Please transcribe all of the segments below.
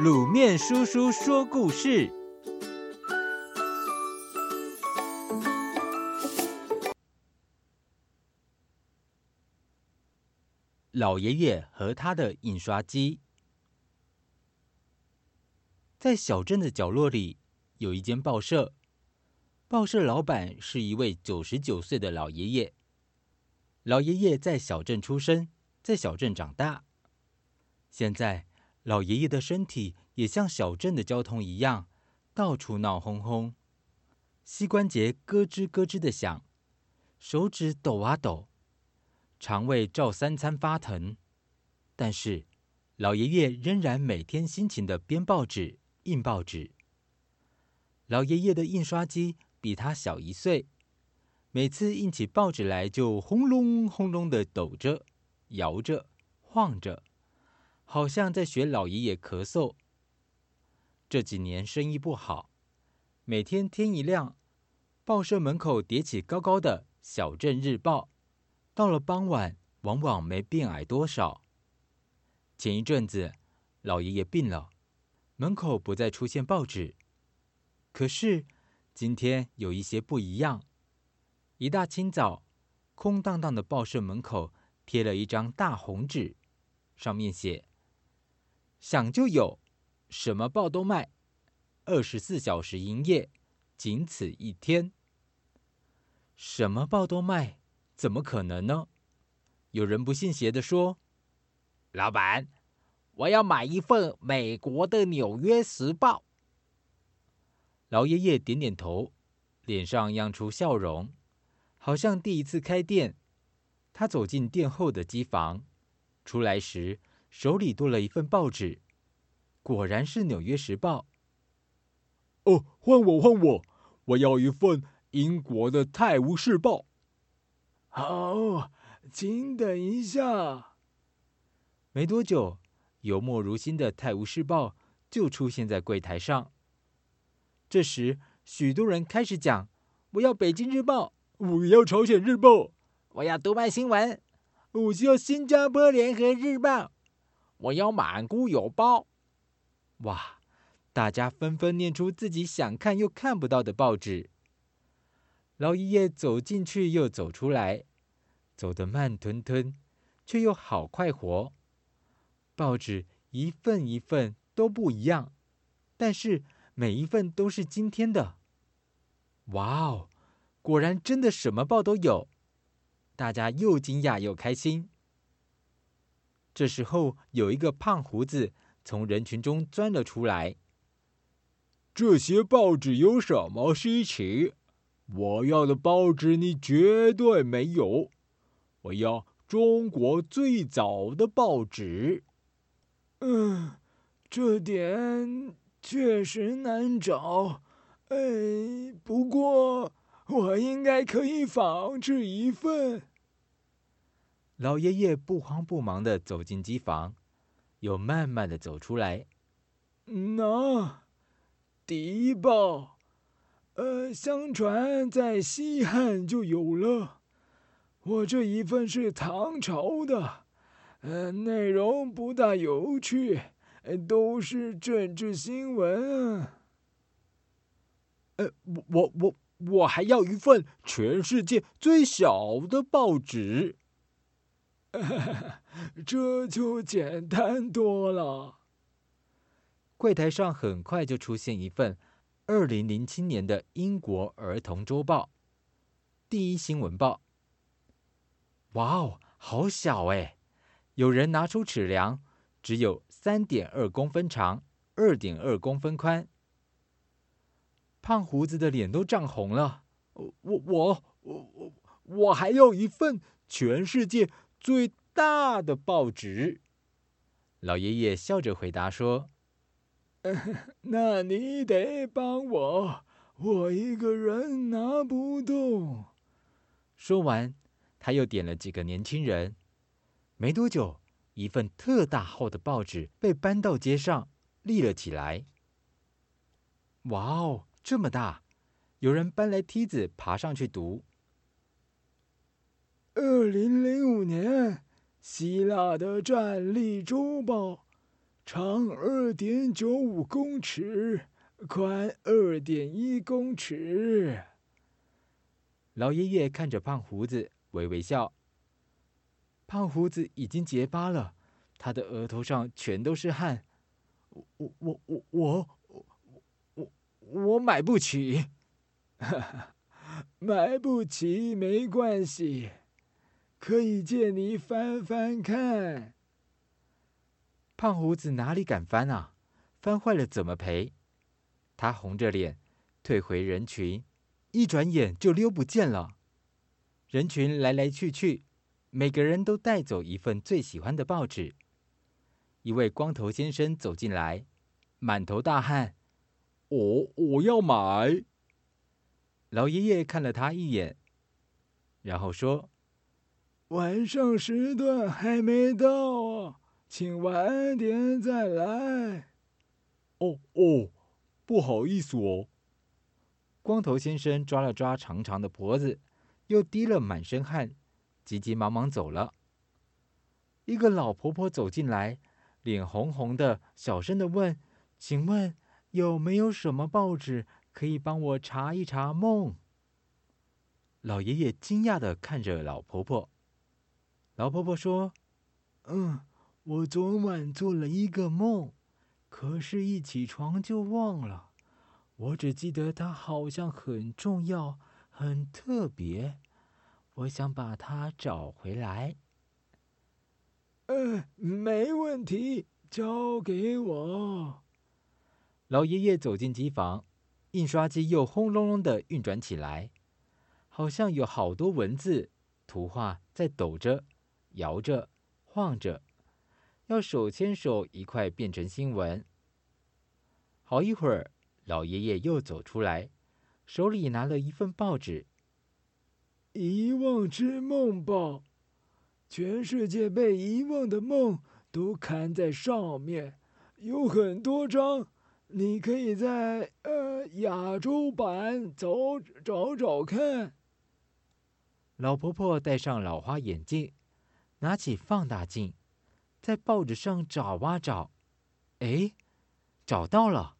卤面叔叔说故事：老爷爷和他的印刷机。在小镇的角落里，有一间报社。报社老板是一位九十九岁的老爷爷。老爷爷在小镇出生，在小镇长大。现在，老爷爷的身体也像小镇的交通一样，到处闹哄哄，膝关节咯吱咯吱的响，手指抖啊抖，肠胃照三餐发疼。但是，老爷爷仍然每天辛勤的编报纸、印报纸。老爷爷的印刷机。比他小一岁，每次印起报纸来就轰隆轰隆的抖着、摇着、晃着，好像在学老爷爷咳嗽。这几年生意不好，每天天一亮，报社门口叠起高高的小镇日报，到了傍晚往往没变矮多少。前一阵子老爷爷病了，门口不再出现报纸，可是。今天有一些不一样。一大清早，空荡荡的报社门口贴了一张大红纸，上面写：“想就有，什么报都卖，二十四小时营业，仅此一天。”什么报都卖，怎么可能呢？有人不信邪地说：“老板，我要买一份美国的《纽约时报》。”老爷爷点点头，脸上漾出笑容，好像第一次开店。他走进店后的机房，出来时手里多了一份报纸，果然是《纽约时报》。哦，换我，换我，我要一份英国的《泰晤士报》。好，请等一下。没多久，油墨如新的《泰晤士报》就出现在柜台上。这时，许多人开始讲：“我要《北京日报》，我要《朝鲜日报》，我要《读卖新闻》，我需要《新加坡联合日报》，我要《满姑有报》。”哇！大家纷纷念出自己想看又看不到的报纸。老爷爷走进去又走出来，走得慢吞吞，却又好快活。报纸一份一份都不一样，但是。每一份都是今天的，哇哦！果然真的什么报都有，大家又惊讶又开心。这时候，有一个胖胡子从人群中钻了出来。这些报纸有什么稀奇？我要的报纸你绝对没有。我要中国最早的报纸。嗯，这点。确实难找，哎，不过我应该可以仿制一份。老爷爷不慌不忙地走进机房，又慢慢地走出来。喏，第一报，呃，相传在西汉就有了。我这一份是唐朝的，呃，内容不大有趣。都是政治新闻啊！呃，我我我我还要一份全世界最小的报纸。这就简单多了。柜台上很快就出现一份二零零七年的英国儿童周报《第一新闻报》。哇哦，好小哎！有人拿出尺量。只有三点二公分长，二点二公分宽。胖胡子的脸都涨红了。我我我我我还要一份全世界最大的报纸。老爷爷笑着回答说：“ 那你得帮我，我一个人拿不动。”说完，他又点了几个年轻人。没多久。一份特大号的报纸被搬到街上，立了起来。哇哦，这么大！有人搬来梯子爬上去读。二零零五年，希腊的战栗周报，长二点九五公尺，宽二点一公尺。老爷爷看着胖胡子，微微笑。胖胡子已经结巴了，他的额头上全都是汗。我我我我我我我买不起，哈哈，买不起没关系，可以借你翻翻看。胖胡子哪里敢翻啊？翻坏了怎么赔？他红着脸退回人群，一转眼就溜不见了。人群来来去去，每个人都带走一份最喜欢的报纸。一位光头先生走进来，满头大汗。我我要买。老爷爷看了他一眼，然后说：“晚上时段还没到啊，请晚点再来。”哦哦，不好意思哦。光头先生抓了抓长长的脖子，又滴了满身汗，急急忙忙走了。一个老婆婆走进来。脸红红的，小声的问：“请问有没有什么报纸可以帮我查一查梦？”老爷爷惊讶的看着老婆婆。老婆婆说：“嗯，我昨晚做了一个梦，可是一起床就忘了。我只记得它好像很重要、很特别，我想把它找回来。”呃，没问题，交给我。老爷爷走进机房，印刷机又轰隆隆的运转起来，好像有好多文字、图画在抖着、摇着、晃着，要手牵手一块变成新闻。好一会儿，老爷爷又走出来，手里拿了一份报纸，《遗忘之梦报》。全世界被遗忘的梦都刊在上面，有很多张，你可以在呃亚洲版找找找看。老婆婆戴上老花眼镜，拿起放大镜，在报纸上找啊找，哎，找到了！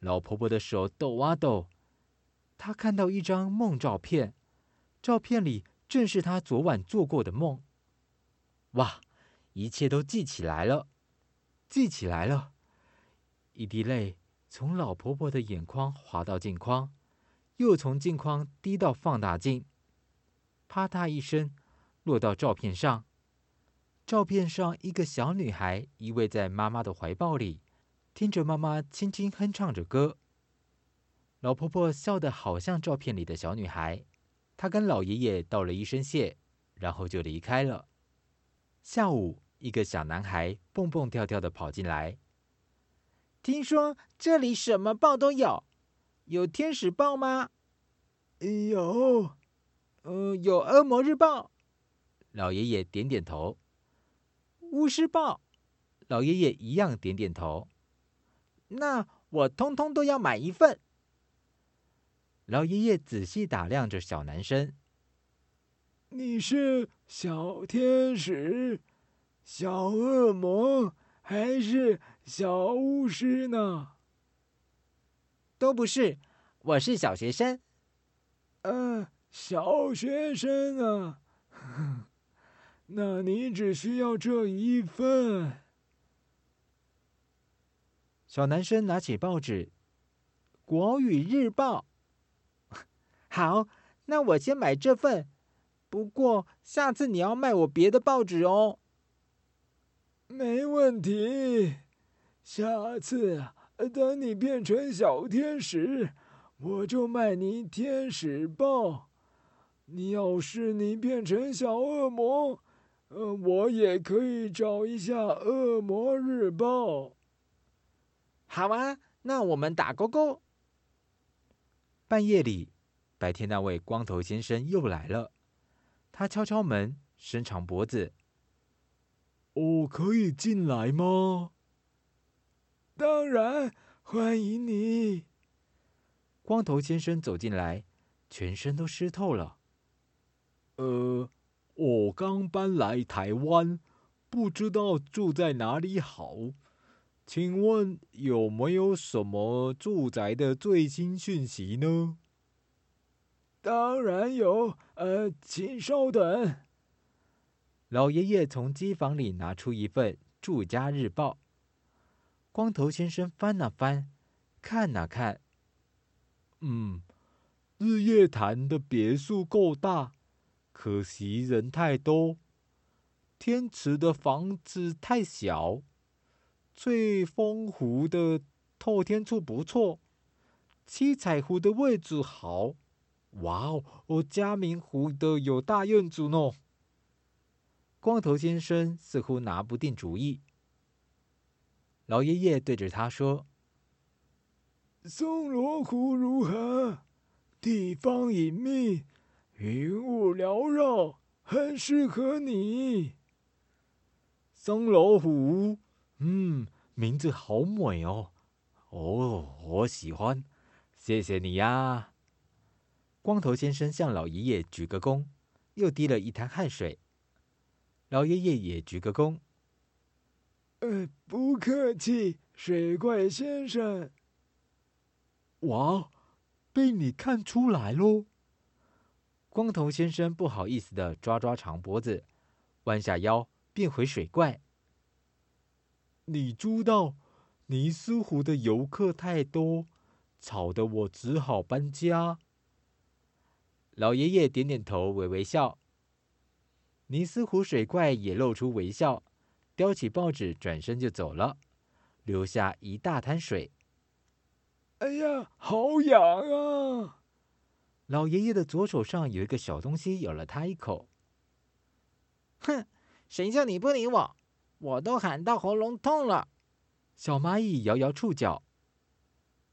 老婆婆的手抖啊抖，她看到一张梦照片，照片里正是她昨晚做过的梦。哇！一切都记起来了，记起来了。一滴泪从老婆婆的眼眶滑到镜框，又从镜框滴到放大镜，啪嗒一声落到照片上。照片上一个小女孩依偎在妈妈的怀抱里，听着妈妈轻轻哼唱着歌。老婆婆笑得好像照片里的小女孩。她跟老爷爷道了一声谢，然后就离开了。下午，一个小男孩蹦蹦跳跳的跑进来。听说这里什么报都有，有天使报吗？有，呃，有恶魔日报。老爷爷点点头。巫师报。老爷爷一样点点头。那我通通都要买一份。老爷爷仔细打量着小男生。你是小天使、小恶魔还是小巫师呢？都不是，我是小学生。呃，小学生啊，那你只需要这一份。小男生拿起报纸，《国语日报》。好，那我先买这份。不过下次你要卖我别的报纸哦。没问题，下次等你变成小天使，我就卖你天使报。你要是你变成小恶魔，呃，我也可以找一下恶魔日报。好啊，那我们打勾勾。半夜里，白天那位光头先生又来了。他敲敲门，伸长脖子。哦，可以进来吗？当然，欢迎你。光头先生走进来，全身都湿透了。呃，我刚搬来台湾，不知道住在哪里好。请问有没有什么住宅的最新讯息呢？当然有，呃，请稍等。老爷爷从机房里拿出一份《住家日报》，光头先生翻啊翻，看啊看，嗯，日月潭的别墅够大，可惜人太多；天池的房子太小。翠峰湖的透天厝不错，七彩湖的位置好，哇哦！哦，嘉明湖的有大院子呢。光头先生似乎拿不定主意。老爷爷对着他说：“松罗湖如何？地方隐秘，云雾缭绕，很适合你。松老虎。”嗯，名字好美哦！哦，我喜欢，谢谢你呀。光头先生向老爷爷鞠个躬，又滴了一滩汗水。老爷爷也鞠个躬。呃，不客气，水怪先生。哇，被你看出来喽！光头先生不好意思地抓抓长脖子，弯下腰变回水怪。你知道，尼斯湖的游客太多，吵得我只好搬家。老爷爷点点头，微微笑。尼斯湖水怪也露出微笑，叼起报纸，转身就走了，留下一大滩水。哎呀，好痒啊！老爷爷的左手上有一个小东西，咬了他一口。哼，谁叫你不理我？我都喊到喉咙痛了。小蚂蚁摇摇触角，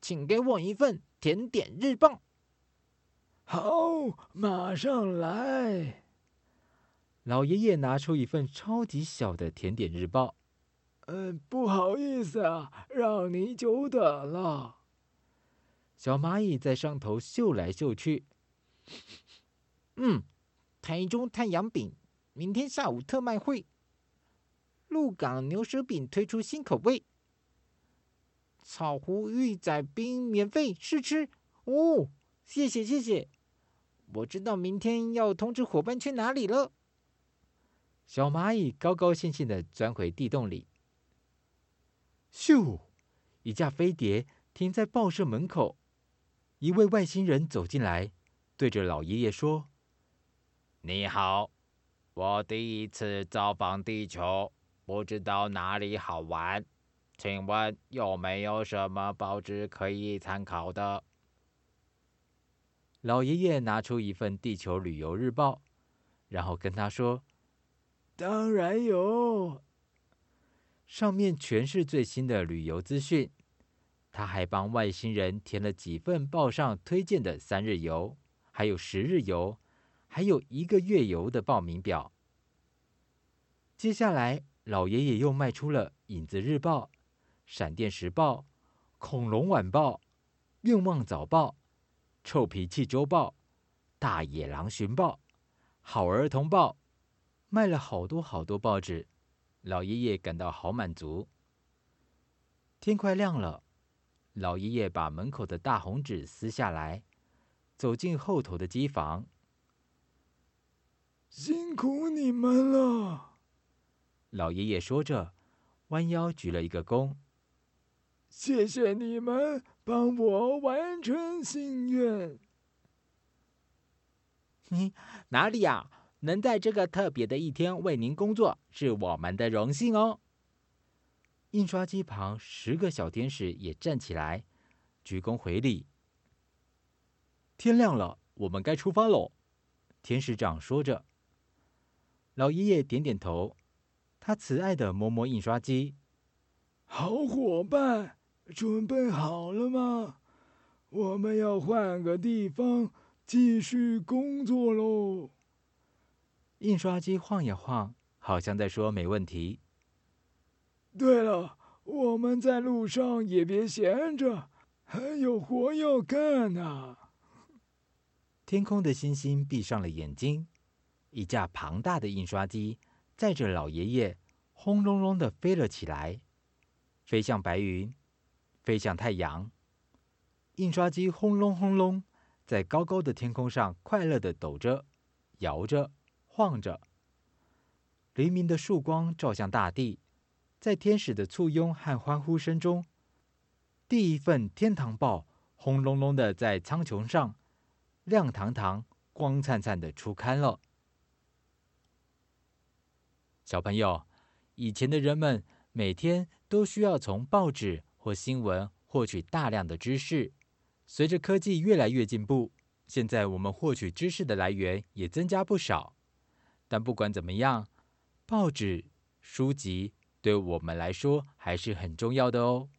请给我一份甜点日报。好，马上来。老爷爷拿出一份超级小的甜点日报。嗯，不好意思啊，让你久等了。小蚂蚁在上头嗅来嗅去。嗯，台中太阳饼，明天下午特卖会。鹿港牛舌饼推出新口味，草湖鱼仔冰免费试吃哦！谢谢谢谢，我知道明天要通知伙伴去哪里了。小蚂蚁高高兴兴的钻回地洞里。咻！一架飞碟停在报社门口，一位外星人走进来，对着老爷爷说：“你好，我第一次造访地球。”不知道哪里好玩，请问有没有什么报纸可以参考的？老爷爷拿出一份地球旅游日报，然后跟他说：“当然有，上面全是最新的旅游资讯。”他还帮外星人填了几份报上推荐的三日游，还有十日游，还有一个月游的报名表。接下来。老爷爷又卖出了《影子日报》、《闪电时报》、《恐龙晚报》、《愿望早报》、《臭脾气周报》、《大野狼寻报》、《好儿童报》，卖了好多好多报纸。老爷爷感到好满足。天快亮了，老爷爷把门口的大红纸撕下来，走进后头的机房。辛苦你们了。老爷爷说着，弯腰鞠了一个躬。谢谢你们帮我完成心愿。你哪里呀？能在这个特别的一天为您工作，是我们的荣幸哦。印刷机旁十个小天使也站起来，鞠躬回礼。天亮了，我们该出发喽。天使长说着，老爷爷点点头。他慈爱地摸摸印刷机，好伙伴，准备好了吗？我们要换个地方继续工作喽。印刷机晃呀晃，好像在说没问题。对了，我们在路上也别闲着，还有活要干呢。天空的星星闭上了眼睛，一架庞大的印刷机。载着老爷爷，轰隆隆的飞了起来。飞向白云，飞向太阳。印刷机轰隆轰隆，在高高的天空上快乐地抖着、摇着、晃着。黎明的曙光照向大地，在天使的簇拥和欢呼声中，第一份《天堂报》轰隆隆的在苍穹上亮堂堂、光灿灿的出刊了。小朋友，以前的人们每天都需要从报纸或新闻获取大量的知识。随着科技越来越进步，现在我们获取知识的来源也增加不少。但不管怎么样，报纸、书籍对我们来说还是很重要的哦。